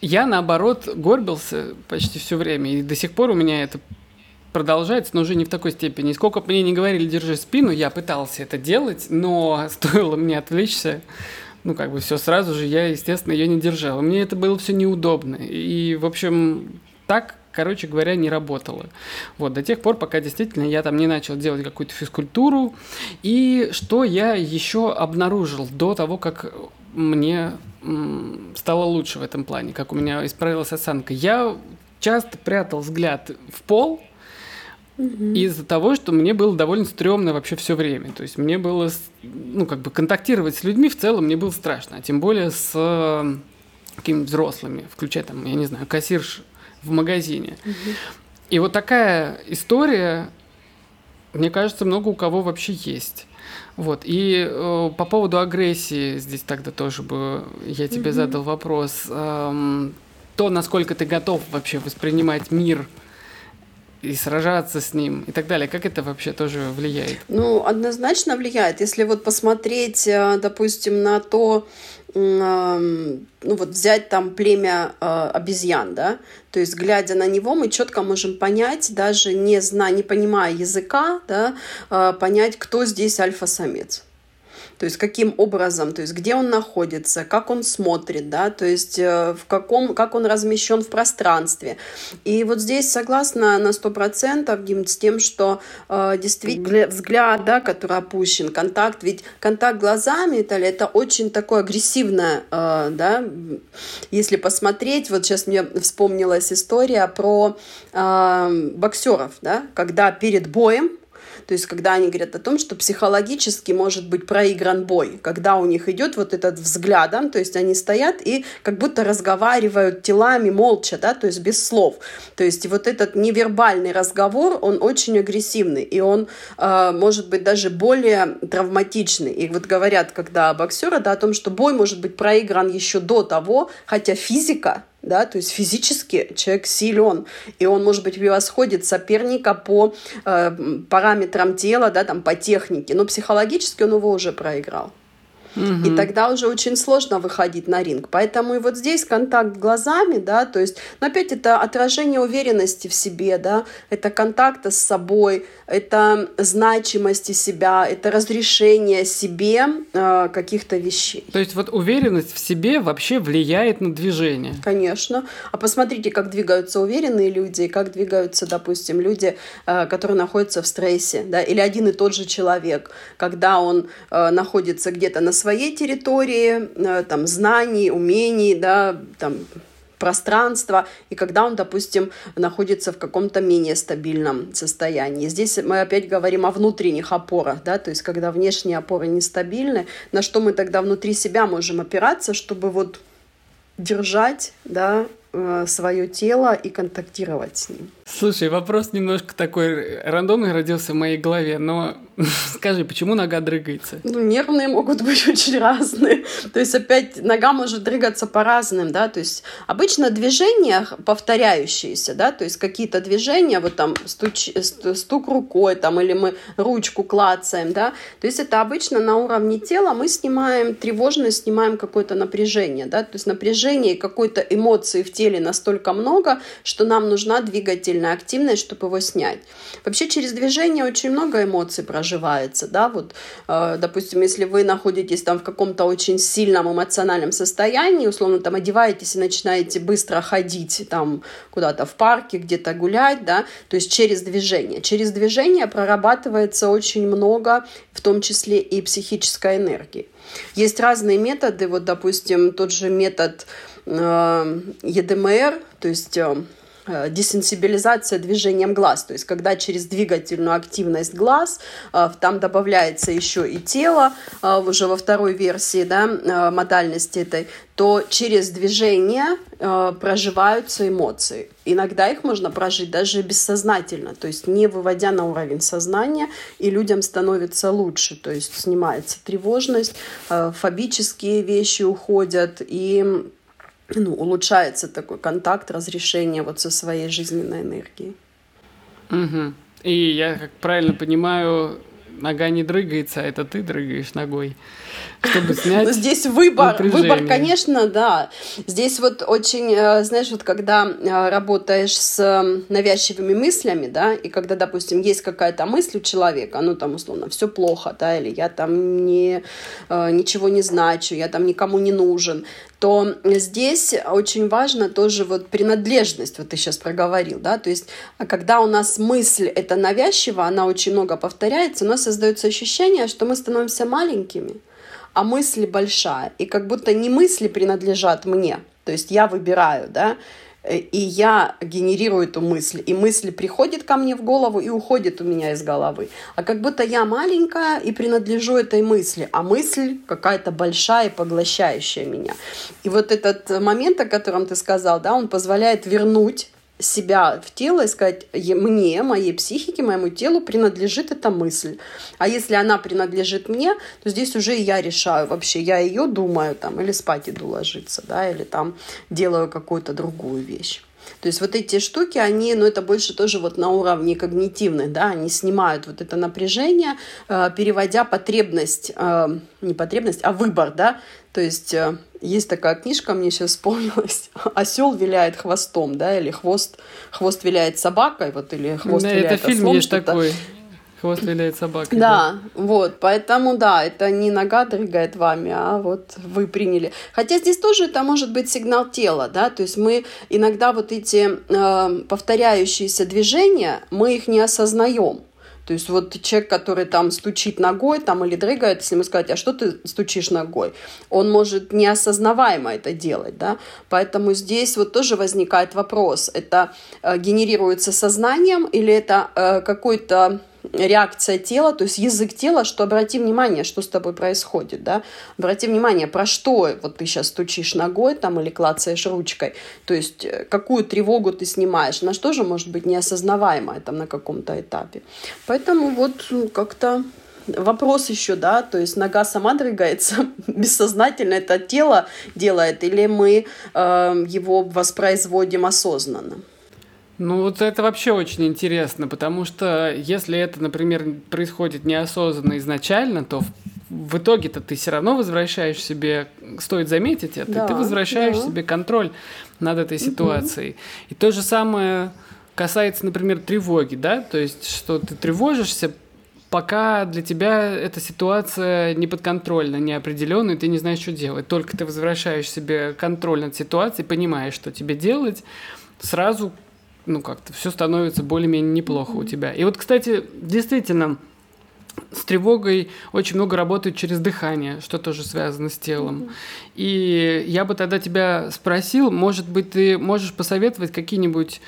я наоборот горбился почти все время, и до сих пор у меня это продолжается, но уже не в такой степени. Сколько бы мне не говорили, держи спину, я пытался это делать, но стоило мне отвлечься, ну, как бы все сразу же, я, естественно, ее не держал. Мне это было все неудобно. И, в общем, так короче говоря, не работало. Вот, до тех пор, пока действительно я там не начал делать какую-то физкультуру. И что я еще обнаружил до того, как мне стало лучше в этом плане, как у меня исправилась осанка. Я часто прятал взгляд в пол, Угу. Из-за того, что мне было довольно стрёмно вообще все время. То есть мне было, ну, как бы контактировать с людьми в целом мне было страшно. А тем более с э, какими-то взрослыми, включая там, я не знаю, кассирш в магазине. Угу. И вот такая история, мне кажется, много у кого вообще есть. Вот. И э, по поводу агрессии, здесь тогда тоже бы я тебе угу. задал вопрос. Эм, то, насколько ты готов вообще воспринимать мир и сражаться с ним и так далее. Как это вообще тоже влияет? Ну, однозначно влияет. Если вот посмотреть, э, допустим, на то, ну вот взять там племя э, обезьян, да, то есть глядя на него мы четко можем понять, даже не зная, не понимая языка, да, э, понять, кто здесь альфа-самец то есть каким образом, то есть где он находится, как он смотрит, да, то есть э, в каком, как он размещен в пространстве. И вот здесь согласна на сто процентов с тем, что э, действительно взгляд, да, который опущен, контакт, ведь контакт глазами, это, это очень такое агрессивное, э, да, если посмотреть, вот сейчас мне вспомнилась история про э, боксеров, да, когда перед боем то есть, когда они говорят о том, что психологически может быть проигран бой, когда у них идет вот этот взглядом, то есть они стоят и как будто разговаривают телами молча, да, то есть без слов. То есть вот этот невербальный разговор, он очень агрессивный, и он э, может быть даже более травматичный. И вот говорят, когда боксеры, да, о том, что бой может быть проигран еще до того, хотя физика да, то есть физически человек силен, и он, может быть, превосходит соперника по э, параметрам тела, да, там, по технике, но психологически он его уже проиграл. Угу. И тогда уже очень сложно выходить на ринг. Поэтому и вот здесь контакт глазами, да, то есть, но опять это отражение уверенности в себе, да, это контакта с собой, это значимости себя, это разрешение себе э, каких-то вещей. То есть вот уверенность в себе вообще влияет на движение? Конечно. А посмотрите, как двигаются уверенные люди, и как двигаются, допустим, люди, э, которые находятся в стрессе, да, или один и тот же человек, когда он э, находится где-то на своей территории, э, там, знаний, умений, да, там, пространства, и когда он, допустим, находится в каком-то менее стабильном состоянии. Здесь мы опять говорим о внутренних опорах, да, то есть когда внешние опоры нестабильны, на что мы тогда внутри себя можем опираться, чтобы вот держать, да, э, свое тело и контактировать с ним. Слушай, вопрос немножко такой рандомный родился в моей голове, но скажи, почему нога дрыгается? Ну, нервные могут быть очень разные. То есть, опять, нога может дрыгаться по-разному, да, то есть, обычно движения повторяющиеся, да, то есть, какие-то движения, вот там стуч, стук рукой, там, или мы ручку клацаем, да, то есть, это обычно на уровне тела мы снимаем тревожность, снимаем какое-то напряжение, да, то есть, напряжение и какой-то эмоции в теле настолько много, что нам нужна двигатель сильная активность, чтобы его снять. Вообще через движение очень много эмоций проживается, да, вот, э, допустим, если вы находитесь там в каком-то очень сильном эмоциональном состоянии, условно там одеваетесь и начинаете быстро ходить там куда-то в парке, где-то гулять, да, то есть через движение. Через движение прорабатывается очень много, в том числе и психической энергии. Есть разные методы, вот, допустим, тот же метод э, ЕДМР, то есть Э, десенсибилизация движением глаз, то есть когда через двигательную активность глаз э, там добавляется еще и тело э, уже во второй версии да, модальности этой, то через движение проживаются эмоции. Иногда их можно прожить даже бессознательно, то есть не выводя на уровень сознания, и людям становится лучше, то есть снимается тревожность, фобические вещи уходят, и ну, улучшается такой контакт, разрешение вот со своей жизненной энергией. Угу. И я, как правильно понимаю, нога не дрыгается, а это ты дрыгаешь ногой, чтобы снять ну, Здесь выбор, выбор, конечно, да. Здесь вот очень, э, знаешь, вот когда э, работаешь с навязчивыми мыслями, да, и когда, допустим, есть какая-то мысль у человека, ну, там, условно, все плохо, да, или я там не, э, ничего не значу, я там никому не нужен, то здесь очень важно тоже вот принадлежность, вот ты сейчас проговорил, да, то есть а когда у нас мысль это навязчиво, она очень много повторяется, у нас создается ощущение, что мы становимся маленькими, а мысль большая, и как будто не мысли принадлежат мне, то есть я выбираю, да, Э, и я генерирую эту мысль, и мысль приходит ко мне в голову и уходит у меня из головы. А как будто я маленькая и принадлежу этой мысли, а мысль какая-то большая и поглощающая меня. И вот этот момент, о котором ты сказал, да, он позволяет вернуть себя в тело и сказать, мне, моей психике, моему телу принадлежит эта мысль. А если она принадлежит мне, то здесь уже я решаю вообще, я ее думаю там, или спать иду ложиться, да, или там делаю какую-то другую вещь. То есть вот эти штуки, они, ну это больше тоже вот на уровне когнитивных, да, они снимают вот это напряжение, э, переводя потребность, э, не потребность, а выбор, да, то есть э, есть такая книжка, мне сейчас вспомнилась, осел виляет хвостом, да, или хвост, хвост виляет собакой, вот, или хвост да, виляет это фильм ослом, есть такой. Хвост виляет собакой. Да, да, вот, поэтому, да, это не нога дрыгает вами, а вот вы приняли. Хотя здесь тоже это может быть сигнал тела, да, то есть мы иногда вот эти э, повторяющиеся движения, мы их не осознаем. То есть вот человек, который там стучит ногой там, или дрыгает, если ему сказать, а что ты стучишь ногой, он может неосознаваемо это делать. Да? Поэтому здесь вот тоже возникает вопрос, это э, генерируется сознанием или это э, какой-то реакция тела, то есть язык тела, что обрати внимание, что с тобой происходит, да, обрати внимание, про что вот ты сейчас стучишь ногой там или клацаешь ручкой, то есть э, какую тревогу ты снимаешь, на что же может быть неосознаваемое там на каком-то этапе. Поэтому вот ну, как-то вопрос еще, да, то есть нога сама дрыгается, бессознательно это тело делает, или мы э, его воспроизводим осознанно. Ну, вот это вообще очень интересно, потому что если это, например, происходит неосознанно изначально, то в итоге-то ты все равно возвращаешь себе, стоит заметить это, да, ты возвращаешь да. себе контроль над этой ситуацией. Угу. И то же самое касается, например, тревоги, да, то есть, что ты тревожишься, пока для тебя эта ситуация не подконтрольна, неопределенная, ты не знаешь, что делать. Только ты возвращаешь себе контроль над ситуацией, понимаешь, что тебе делать, сразу ну, как-то все становится более-менее неплохо у тебя. И вот, кстати, действительно, с тревогой очень много работают через дыхание, что тоже связано с телом. И я бы тогда тебя спросил, может быть, ты можешь посоветовать какие-нибудь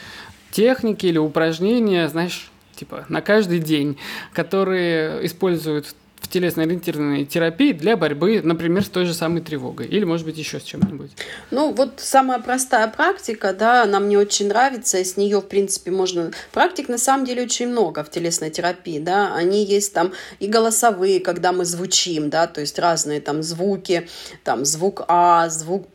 техники или упражнения, знаешь, типа на каждый день, которые используют телесно-ориентированной терапии для борьбы, например, с той же самой тревогой или, может быть, еще с чем-нибудь? Ну, вот самая простая практика, да, она мне очень нравится, и с нее, в принципе, можно... Практик, на самом деле, очень много в телесной терапии, да, они есть там и голосовые, когда мы звучим, да, то есть разные там звуки, там звук А, звук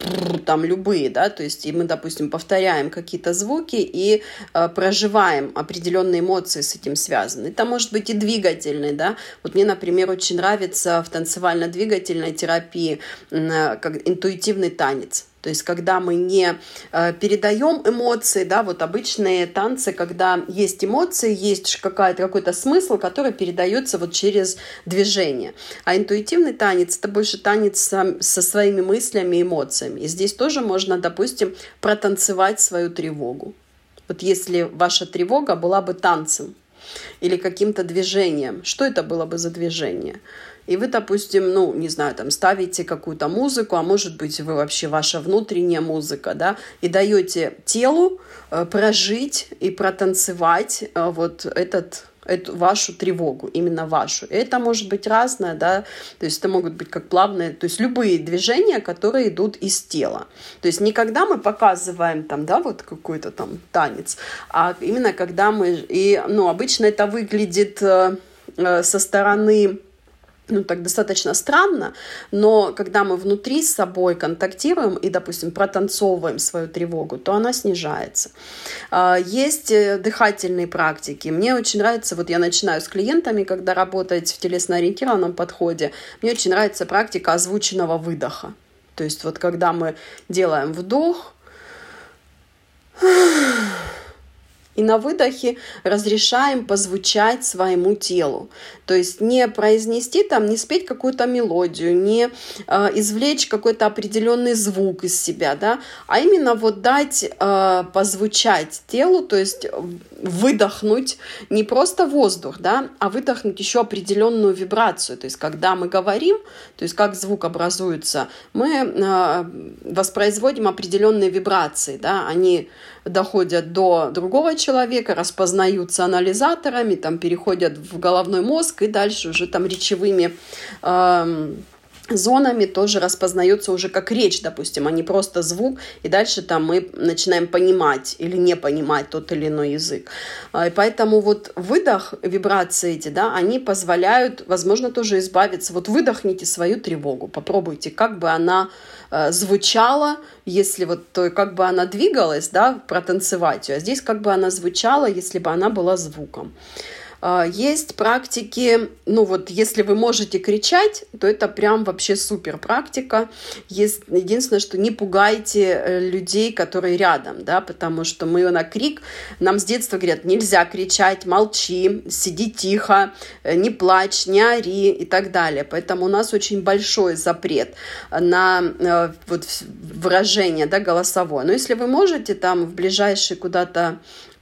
там любые, да, то есть и мы, допустим, повторяем какие-то звуки и э, проживаем определенные эмоции с этим связаны. Это может быть и двигательный, да, вот мне, например, очень нравится в танцевально-двигательной терапии как интуитивный танец. То есть, когда мы не э, передаем эмоции, да, вот обычные танцы, когда есть эмоции, есть какая-то, какой-то смысл, который передается вот через движение. А интуитивный танец – это больше танец со, со своими мыслями и эмоциями. И здесь тоже можно, допустим, протанцевать свою тревогу. Вот если ваша тревога была бы танцем, или каким-то движением. Что это было бы за движение? И вы, допустим, ну, не знаю, там ставите какую-то музыку, а может быть, вы вообще ваша внутренняя музыка, да, и даете телу э, прожить и протанцевать э, вот этот эту вашу тревогу, именно вашу. И это может быть разное, да, то есть это могут быть как плавные, то есть любые движения, которые идут из тела. То есть не когда мы показываем там, да, вот какой-то там танец, а именно когда мы, и, ну, обычно это выглядит э, э со стороны ну, так достаточно странно, но когда мы внутри с собой контактируем и, допустим, протанцовываем свою тревогу, то она снижается. А, есть э, дыхательные практики. Мне очень нравится, вот я начинаю с клиентами, когда работать в телесно-ориентированном подходе, мне очень нравится практика озвученного выдоха. То есть вот когда мы делаем вдох, и на выдохе разрешаем позвучать своему телу. То есть не произнести там, не спеть какую-то мелодию, не э, извлечь какой-то определенный звук из себя, да, а именно вот дать э, позвучать телу, то есть выдохнуть не просто воздух, да, а выдохнуть еще определенную вибрацию. То есть когда мы говорим, то есть как звук образуется, мы э, воспроизводим определенные вибрации, да, они доходят до другого человека, распознаются анализаторами, там переходят в головной мозг и дальше уже там речевыми э, зонами тоже распознается уже как речь, допустим, а не просто звук, и дальше там мы начинаем понимать или не понимать тот или иной язык. А, и поэтому вот выдох, вибрации эти, да, они позволяют, возможно, тоже избавиться. Вот выдохните свою тревогу, попробуйте, как бы она э, звучала, если вот то, как бы она двигалась, да, протанцевать ее, а здесь как бы она звучала, если бы она была звуком. А, есть практики, ну вот если вы можете кричать, то это прям вообще супер практика. Есть, единственное, что не пугайте э, людей, которые рядом, да, потому что мы на крик, нам с детства говорят, нельзя кричать, молчи, сиди тихо, э, не плачь, не ори и так далее. Поэтому у нас очень большой запрет на э, вот выражение, да, голосовое. Но если вы можете там в ближайший куда-то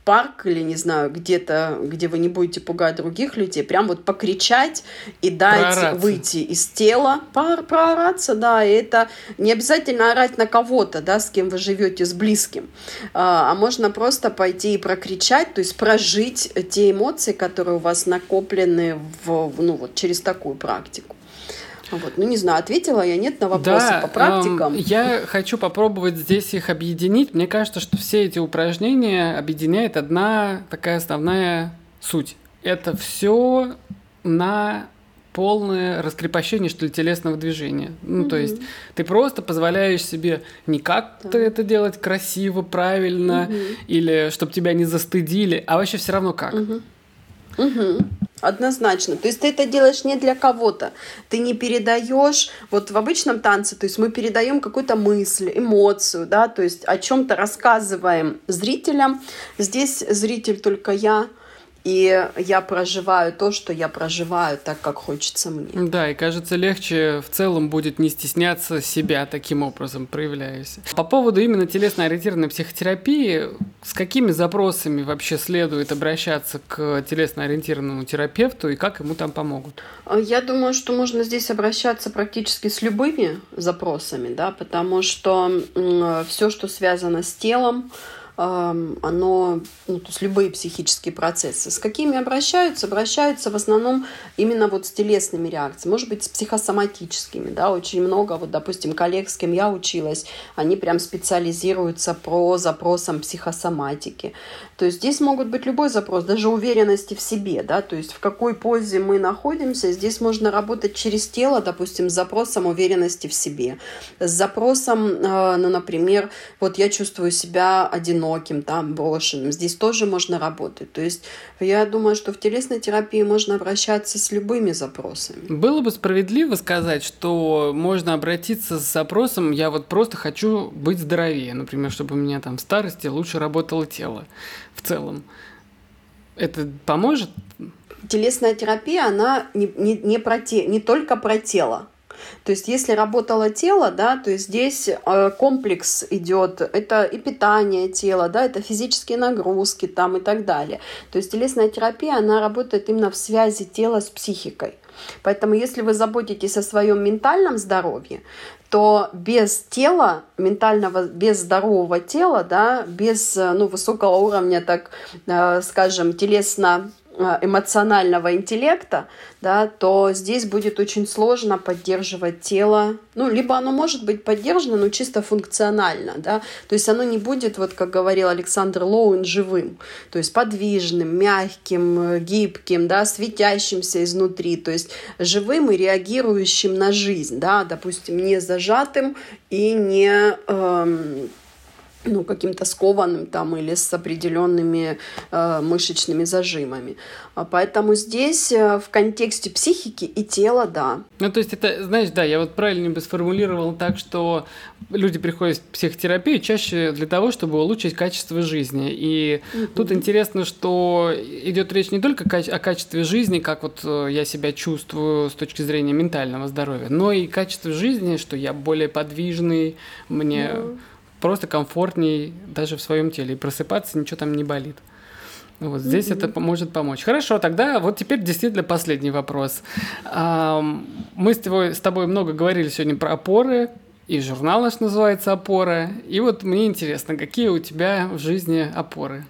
парк или, не знаю, где-то, где вы не будете пугать других людей, прям вот покричать и дать проораться. выйти из тела, про проораться, да, и это не обязательно орать на кого-то, да, с кем вы живете, с близким, а, а можно просто пойти и прокричать, то есть прожить те эмоции, которые у вас накоплены в, ну, вот, через такую практику. Вот. Ну, не знаю, ответила я нет на вопросы да, по практикам. Эм, я хочу попробовать здесь их объединить. Мне кажется, что все эти упражнения объединяет одна такая основная суть. Это все на полное раскрепощение, что ли, телесного движения. Ну, mm-hmm. то есть ты просто позволяешь себе не как-то да. это делать красиво, правильно, mm-hmm. или чтобы тебя не застыдили, а вообще все равно как. Mm-hmm. Угу. Однозначно. То есть ты это делаешь не для кого-то. Ты не передаешь, вот в обычном танце, то есть мы передаем какую-то мысль, эмоцию, да, то есть о чем-то рассказываем зрителям. Здесь зритель только я, и я проживаю то, что я проживаю так, как хочется мне. Да, и кажется, легче в целом будет не стесняться себя таким образом, проявляясь. По поводу именно телесно-ориентированной психотерапии, с какими запросами вообще следует обращаться к телесно-ориентированному терапевту и как ему там помогут? Я думаю, что можно здесь обращаться практически с любыми запросами, да, потому что все, что связано с телом, оно, ну, то есть любые психические процессы. С какими обращаются? Обращаются в основном именно вот с телесными реакциями, может быть, с психосоматическими, да, очень много, вот, допустим, коллег, с кем я училась, они прям специализируются про запросам психосоматики. То есть здесь могут быть любой запрос, даже уверенности в себе, да, то есть в какой позе мы находимся, здесь можно работать через тело, допустим, с запросом уверенности в себе, с запросом, э, ну, например, вот я чувствую себя одинокой, одиноким, там, брошенным. Здесь тоже можно работать. То есть я думаю, что в телесной терапии можно обращаться с любыми запросами. Было бы справедливо сказать, что можно обратиться с запросом «я вот просто хочу быть здоровее», например, чтобы у меня там в старости лучше работало тело в целом. Это поможет? Телесная терапия, она не, не, не, про те, не только про тело. То есть, если работало тело, да, то есть здесь э, комплекс идет, это и питание тела, да, это физические нагрузки там и так далее. То есть телесная терапия, она работает именно в связи тела с психикой. Поэтому, если вы заботитесь о своем ментальном здоровье, то без тела, ментального, без здорового тела, да, без ну, высокого уровня, так э, скажем, телесно Э, эмоционального интеллекта, да, то здесь будет очень сложно поддерживать тело. Ну, либо оно может быть поддержано, но чисто функционально, да, то есть оно не будет, вот как говорил Александр Лоуэн, живым, то есть подвижным, мягким, э, гибким, да, светящимся изнутри, то есть живым и реагирующим на жизнь, да, допустим, не зажатым и не эм, ну, каким-то скованным там или с определенными э, мышечными зажимами. А поэтому здесь э, в контексте психики и тела, да. Ну, то есть это, знаешь, да, я вот правильно бы сформулировал так, что люди приходят в психотерапию чаще для того, чтобы улучшить качество жизни. И mm-hmm. тут интересно, что идет речь не только о качестве жизни, как вот э, я себя чувствую с точки зрения ментального здоровья, но и качество жизни, что я более подвижный, мне... Mm-hmm просто комфортней даже в своем теле. И просыпаться ничего там не болит. Вот здесь mm-hmm. это может помочь. Хорошо, тогда вот теперь действительно последний вопрос. Мы с тобой, с тобой много говорили сегодня про опоры, и журнал наш называется «Опора». И вот мне интересно, какие у тебя в жизни опоры?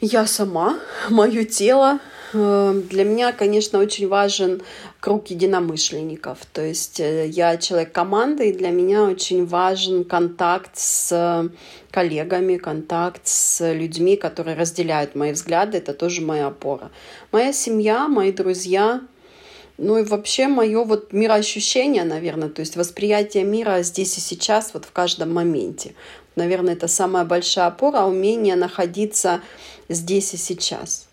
Я сама, мое тело, для меня, конечно, очень важен круг единомышленников. То есть э, я человек команды, и для меня очень важен контакт с коллегами, контакт с людьми, которые разделяют мои взгляды. Это тоже моя опора. Моя семья, мои друзья, ну и вообще мое вот мироощущение, наверное, то есть восприятие мира здесь и сейчас, вот в каждом моменте. Наверное, это самая большая опора, умение находиться здесь и сейчас.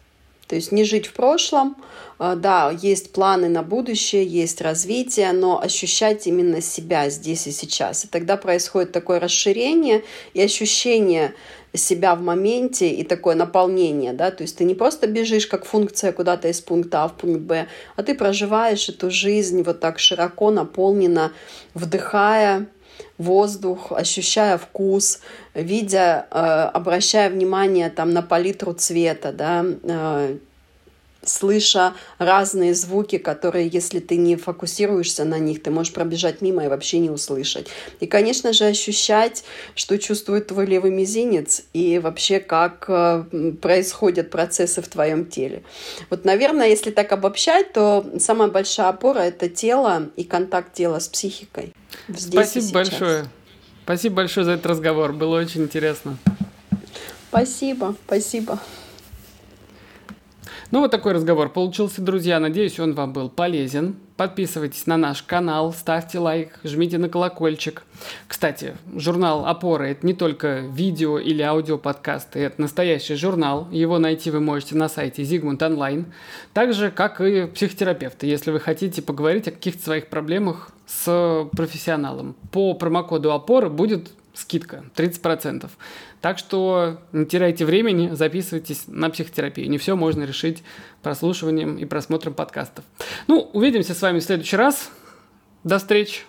То есть не жить в прошлом, а, да, есть планы на будущее, есть развитие, но ощущать именно себя здесь и сейчас. И тогда происходит такое расширение и ощущение себя в моменте и такое наполнение, да, то есть ты не просто бежишь как функция куда-то из пункта А в пункт Б, а ты проживаешь эту жизнь вот так широко, наполненно, вдыхая воздух, ощущая вкус, видя, э, обращая внимание там на палитру цвета, да, э, слыша разные звуки, которые, если ты не фокусируешься на них, ты можешь пробежать мимо и вообще не услышать. И, конечно же, ощущать, что чувствует твой левый мизинец и вообще как э, происходят процессы в твоем теле. Вот, наверное, если так обобщать, то самая большая опора — это тело и контакт тела с психикой. Здесь Спасибо большое. Спасибо большое за этот разговор. Было очень интересно. Спасибо, спасибо. Ну, вот такой разговор получился, друзья. Надеюсь, он вам был полезен. Подписывайтесь на наш канал, ставьте лайк, жмите на колокольчик. Кстати, журнал «Опора» — это не только видео или аудиоподкасты, это настоящий журнал. Его найти вы можете на сайте Zigmund Online. Так же, как и психотерапевты, если вы хотите поговорить о каких-то своих проблемах с профессионалом. По промокоду «Опора» будет скидка 30%. Так что не теряйте времени, записывайтесь на психотерапию. Не все можно решить прослушиванием и просмотром подкастов. Ну, увидимся с вами в следующий раз. До встречи!